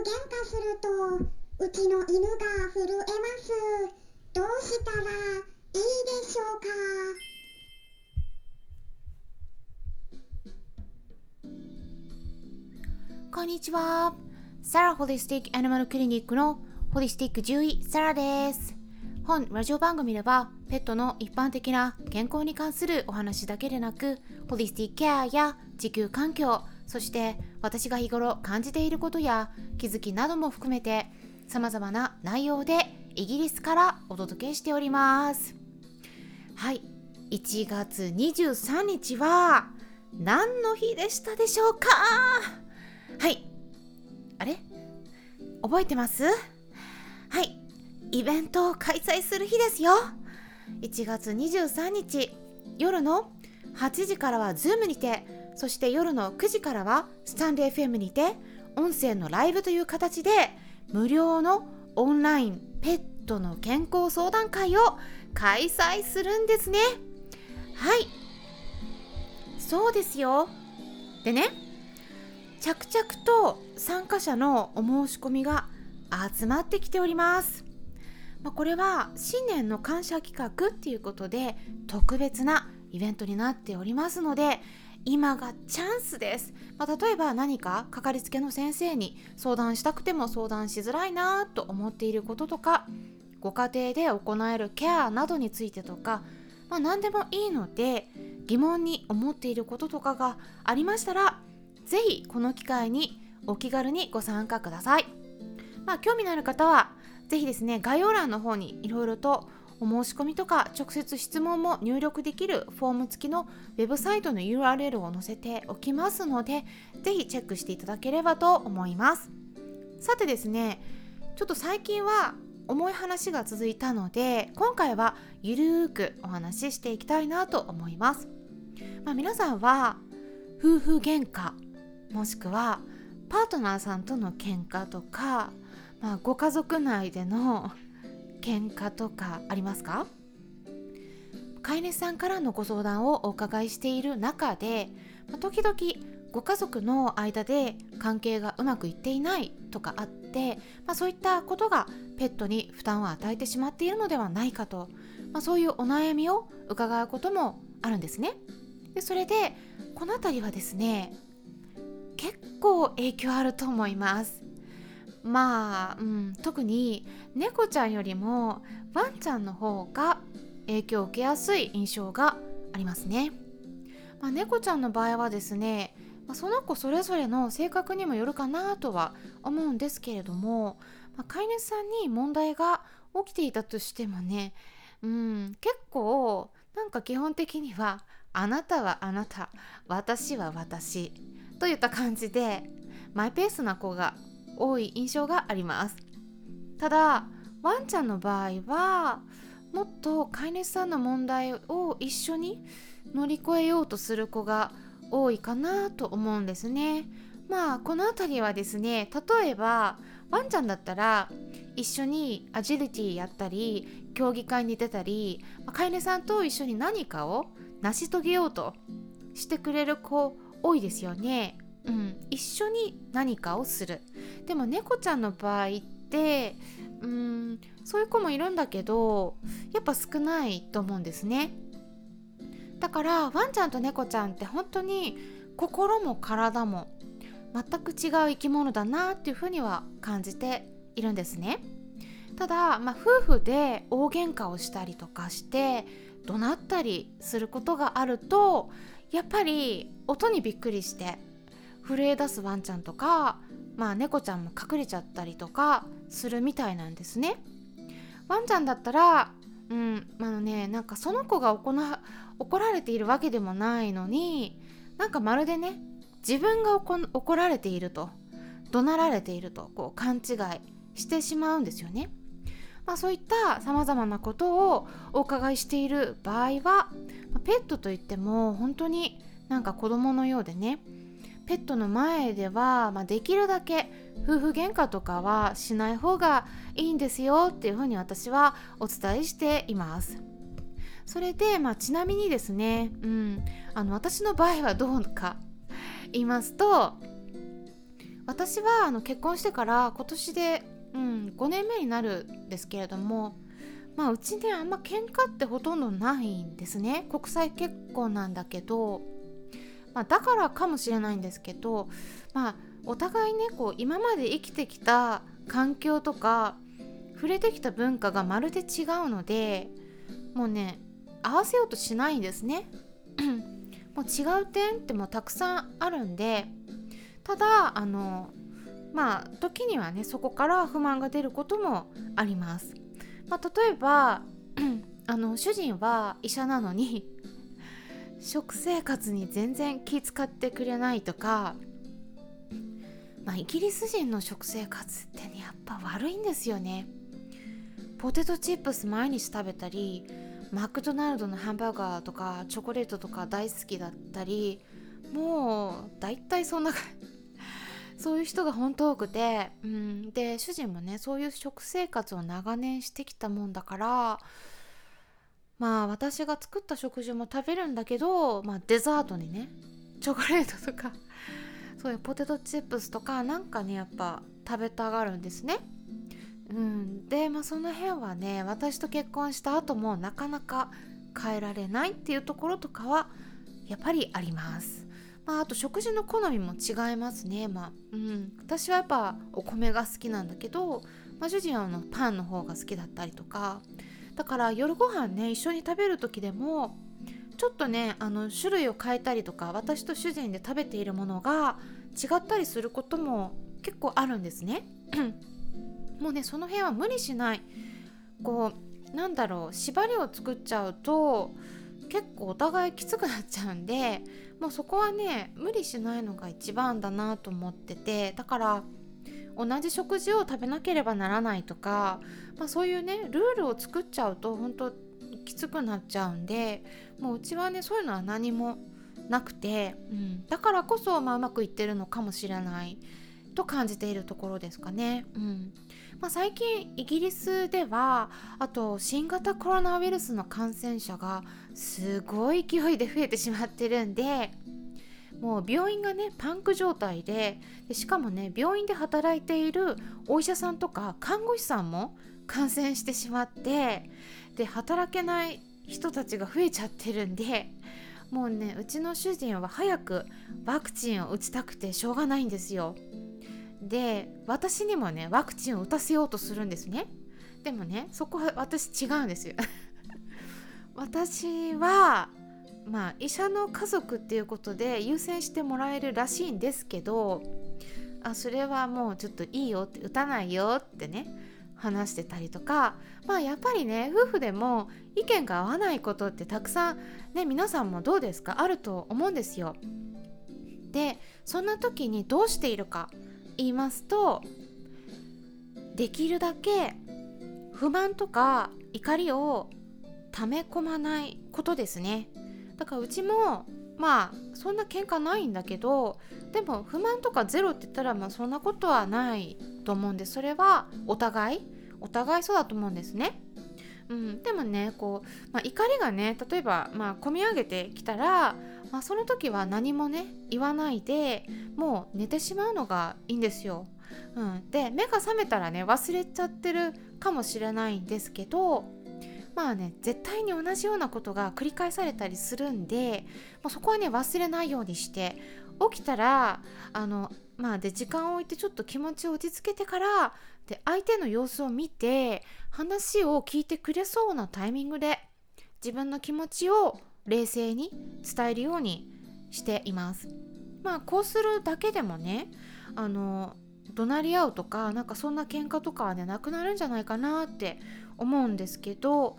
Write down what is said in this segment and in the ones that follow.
喧嘩するとうちの犬が震えますどうしたらいいでしょうか？こんにちは。サラホリスティックアニマルクリニックのホリスティック獣医サラです。本ラジオ番組ではペットの一般的な健康に関するお話だけでなくホリスティックケアや地球環境そして私が日頃感じていることや気づきなども含めて様々な内容でイギリスからお届けしております。はい。1月23日は何の日でしたでしょうか？はい。あれ？覚えてます？はい。イベントを開催する日ですよ。1月23日夜の8時からは Zoom にてそして夜の9時からはスタンド FM にて音声のライブという形で無料のオンラインペットの健康相談会を開催するんですね。はい。そうですよ。でね着々と参加者のお申し込みが集まってきております。まあ、これは新年の感謝企画っていうことで特別なイベントになっておりますので今がチャンスです、まあ、例えば何かかかりつけの先生に相談したくても相談しづらいなと思っていることとかご家庭で行えるケアなどについてとか、まあ、何でもいいので疑問に思っていることとかがありましたら是非この機会にお気軽にご参加ください。まあ、興味のある方はぜひですね概要欄の方にいろいろとお申し込みとか直接質問も入力できるフォーム付きのウェブサイトの URL を載せておきますのでぜひチェックしていただければと思います。さてですねちょっと最近は重い話が続いたので今回はゆるーくお話ししていきたいなと思います、まあ、皆さんは夫婦喧嘩もしくはパートナーさんとの喧嘩とかまあ、ご家族内での喧嘩とかありますか？飼い主さんからのご相談をお伺いしている中で、時々ご家族の間で関係がうまくいっていないとかあって、まあ、そういったことがペットに負担を与えてしまっているのではないかと、まあ、そういうお悩みを伺うこともあるんですね。でそれでこの辺りはですね結構影響あると思います。まあ、うん、特に猫ちゃんよりもワンちゃんの方が影響を受けやすい印象がありますね。まあ、猫ちゃんの場合はですね、まあ、その子それぞれの性格にもよるかなとは思うんですけれども、まあ、飼い主さんに問題が起きていたとしてもね、うん、結構なんか基本的にはあなたはあなた私は私といった感じでマイペースな子が多い印象があります。ただワンちゃんの場合はもっと飼い主さんの問題を一緒に乗り越えようとする子が多いかなと思うんですね。まあこの辺りはですね例えばワンちゃんだったら一緒にアジリティやったり競技会に出たり飼い主さんと一緒に何かを成し遂げようとしてくれる子多いですよね。うん、一緒に何かをする。でも猫ちゃんの場合ってうんそういう子もいるんだけどやっぱ少ないと思うんですね。だからワンちゃんと猫ちゃんって本当に心も体も全く違う生き物だなっていうふうには感じているんですね。ただ、まあ、夫婦で大喧嘩をしたりとかして怒鳴ったりすることがあるとやっぱり音にびっくりして震え出すワンちゃんとか、まあ、猫ちゃんも隠れちゃったりとかするみたいなんですね。ワンちゃんだったら、うんあのね、なんかその子が怒られているわけでもないのになんかまるでね自分が怒られていると怒鳴られているとこう勘違いしてしまうんですよね。まあ、そういったさまざまなことをお伺いしている場合はペットといっても本当になんか子供のようでねペットの前では、まあ、できるだけ夫婦喧嘩とかはしない方がいいんですよっていうふうに私はお伝えしています。それで、まあ、ちなみにですね、うん、あの私の場合はどうか言いますと私はあの結婚してから今年で、うん、5年目になるんですけれどもまあうちねあんま喧嘩ってほとんどないんですね国際結婚なんだけど、まあ、だからかもしれないんですけどまあお互いねこう今まで生きてきた環境とか触れてきた文化がまるで違うのでもうね合わせようとしないんですね。もう違う点ってもうたくさんあるんでただあのまあ時にはねそこから不満が出ることもあります、まあ、例えば あの主人は医者なのに食生活に全然気遣ってくれないとか。まあ、イギリス人の食生活ってねやっぱ悪いんですよね。ポテトチップス毎日食べたりマクドナルドのハンバーガーとかチョコレートとか大好きだったりもう大体そんな そういう人が本当多くて、うん、で主人もねそういう食生活を長年してきたもんだからまあ私が作った食事も食べるんだけど、まあ、デザートにねチョコレートとか そういうポテトチップスとかなんかねやっぱ食べたがるんですね。うん、で、まあ、その辺はね私と結婚した後もなかなか変えられないっていうところとかはやっぱりあります。まあ、あと食事の好みも違いますね。まあうん、私はやっぱお米が好きなんだけど、まあ、主人はあのパンの方が好きだったりとかだから夜ご飯ね一緒に食べる時でもちょっとねあの種類を変えたりとか私と主人で食べているものが違ったりすることも結構あるんですね。もうねその辺は無理しないこうなんだろう縛りを作っちゃうと結構お互いきつくなっちゃうんでもうそこはね無理しないのが一番だなと思っててだから同じ食事を食べなければならないとか、まあ、そういうねルールを作っちゃうと本当きつくなっちゃうんでもううちはねそういうのは何もなくて、うん、だからこそ、まあ、うまくいってるのかもしれないと感じているところですかね。うんまあ、最近イギリスではあと新型コロナウイルスの感染者がすごい勢いで増えてしまってるんでもう病院がねパンク状態ででしかもね病院で働いているお医者さんとか看護師さんも感染してしまってで働けない人たちが増えちゃってるんでもうねうちの主人は早くワクチンを打ちたくてしょうがないんですよ。で私にもねワクチンを打たせようとするんですね。でもねそこは私違うんですよ。私はまあ医者の家族っていうことで優先してもらえるらしいんですけどあそれはもうちょっといいよって打たないよってね話してたりとかまあやっぱりね夫婦でも意見が合わないことってたくさんね皆さんもどうですか？あると思うんですよ。でそんな時にどうしているか言いますとできるだけ不満とか怒りを溜め込まないことですね。だからうちもまあそんな喧嘩ないんだけどでも不満とかゼロって言ったらまあそんなことはないと思うんでそれはお互いお互いそうだと思うんですね。うん、でもねこう、まあ、怒りがね例えば、まあ、込み上げてきたら、まあ、その時は何もね言わないでもう寝てしまうのがいいんですよ。うん、で目が覚めたらね忘れちゃってるかもしれないんですけどまあね絶対に同じようなことが繰り返されたりするんで、まあ、そこはね忘れないようにして起きたらあのまあで時間を置いてちょっと気持ちを落ち着けてからで相手の様子を見て話を聞いてくれそうなタイミングで自分の気持ちを冷静に伝えるようにしています。まあこうするだけでもねあの怒鳴り合うとかなんかそんな喧嘩とかはねなくなるんじゃないかなって思うんですけど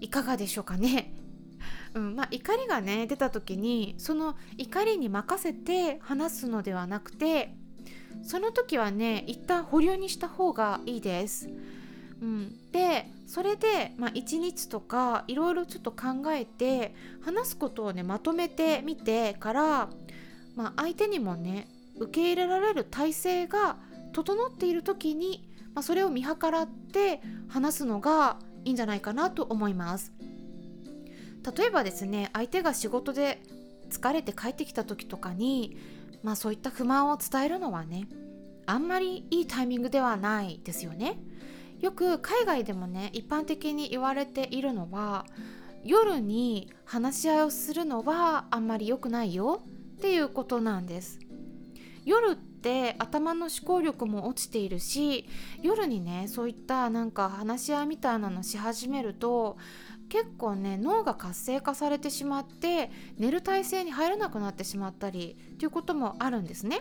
いかがでしょうかね。うんまあ、怒りがね出た時にその怒りに任せて話すのではなくてその時はね一旦保留にした方がいいです。うん、でそれで、まあ、1日とかいろいろちょっと考えて話すことをねまとめてみてから、まあ、相手にもね受け入れられる体制が整っている時に、まあ、それを見計らって話すのがいいんじゃないかなと思います例えばですね相手が仕事で疲れて帰ってきた時とかにまあそういった不満を伝えるのはねあんまりいいタイミングではないですよね。よく海外でもね一般的に言われているのは夜に話し合いをするのはあんまり良くないよっていうことなんです。夜って頭の思考力も落ちているし夜にねそういったなんか話し合いみたいなのし始めると結構ね脳が活性化されてしまって寝る体勢に入らなくなってしまったりということもあるんですね。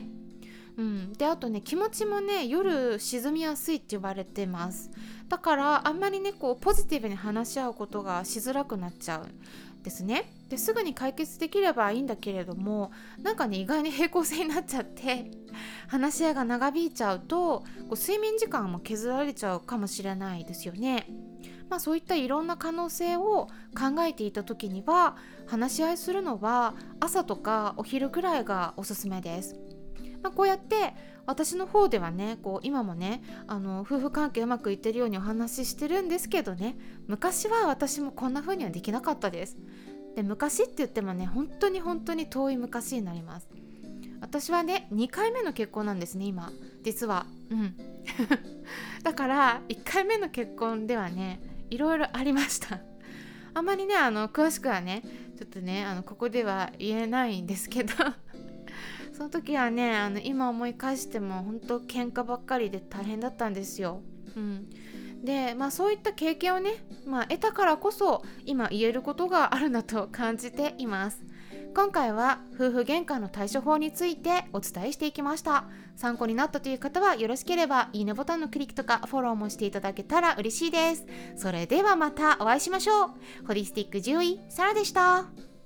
うん、であとね気持ちもね夜沈みやすいって言われてます。だからあんまりねこうポジティブに話し合うことがしづらくなっちゃうんですね。ですぐに解決できればいいんだけれどもなんかね意外に平行線になっちゃって話し合いが長引いちゃうとこう睡眠時間も削られちゃうかもしれないですよね。まあ、そういったいろんな可能性を考えていた時には話し合いするのは朝とかお昼ぐらいがおすすめです。まあ、こうやって私の方ではねこう今もねあの夫婦関係うまくいってるようにお話ししてるんですけどね昔は私もこんな風にはできなかったですで昔って言ってもね本当に本当に遠い昔になります。私はね2回目の結婚なんですね今。実は。うん。だから1回目の結婚ではねいろいろありました。あんまりねあの詳しくはねちょっとねあのここでは言えないんですけど。その時はねあの今思い返しても本当喧嘩ばっかりで大変だったんですよ。うん、でまあそういった経験をね、まあ、得たからこそ今言えることがあるなと感じています。今回は夫婦喧嘩の対処法についてお伝えしていきました。参考になったという方はよろしければいいねボタンのクリックとかフォローもしていただけたら嬉しいです。それではまたお会いしましょう。ホリスティック獣医サラでした。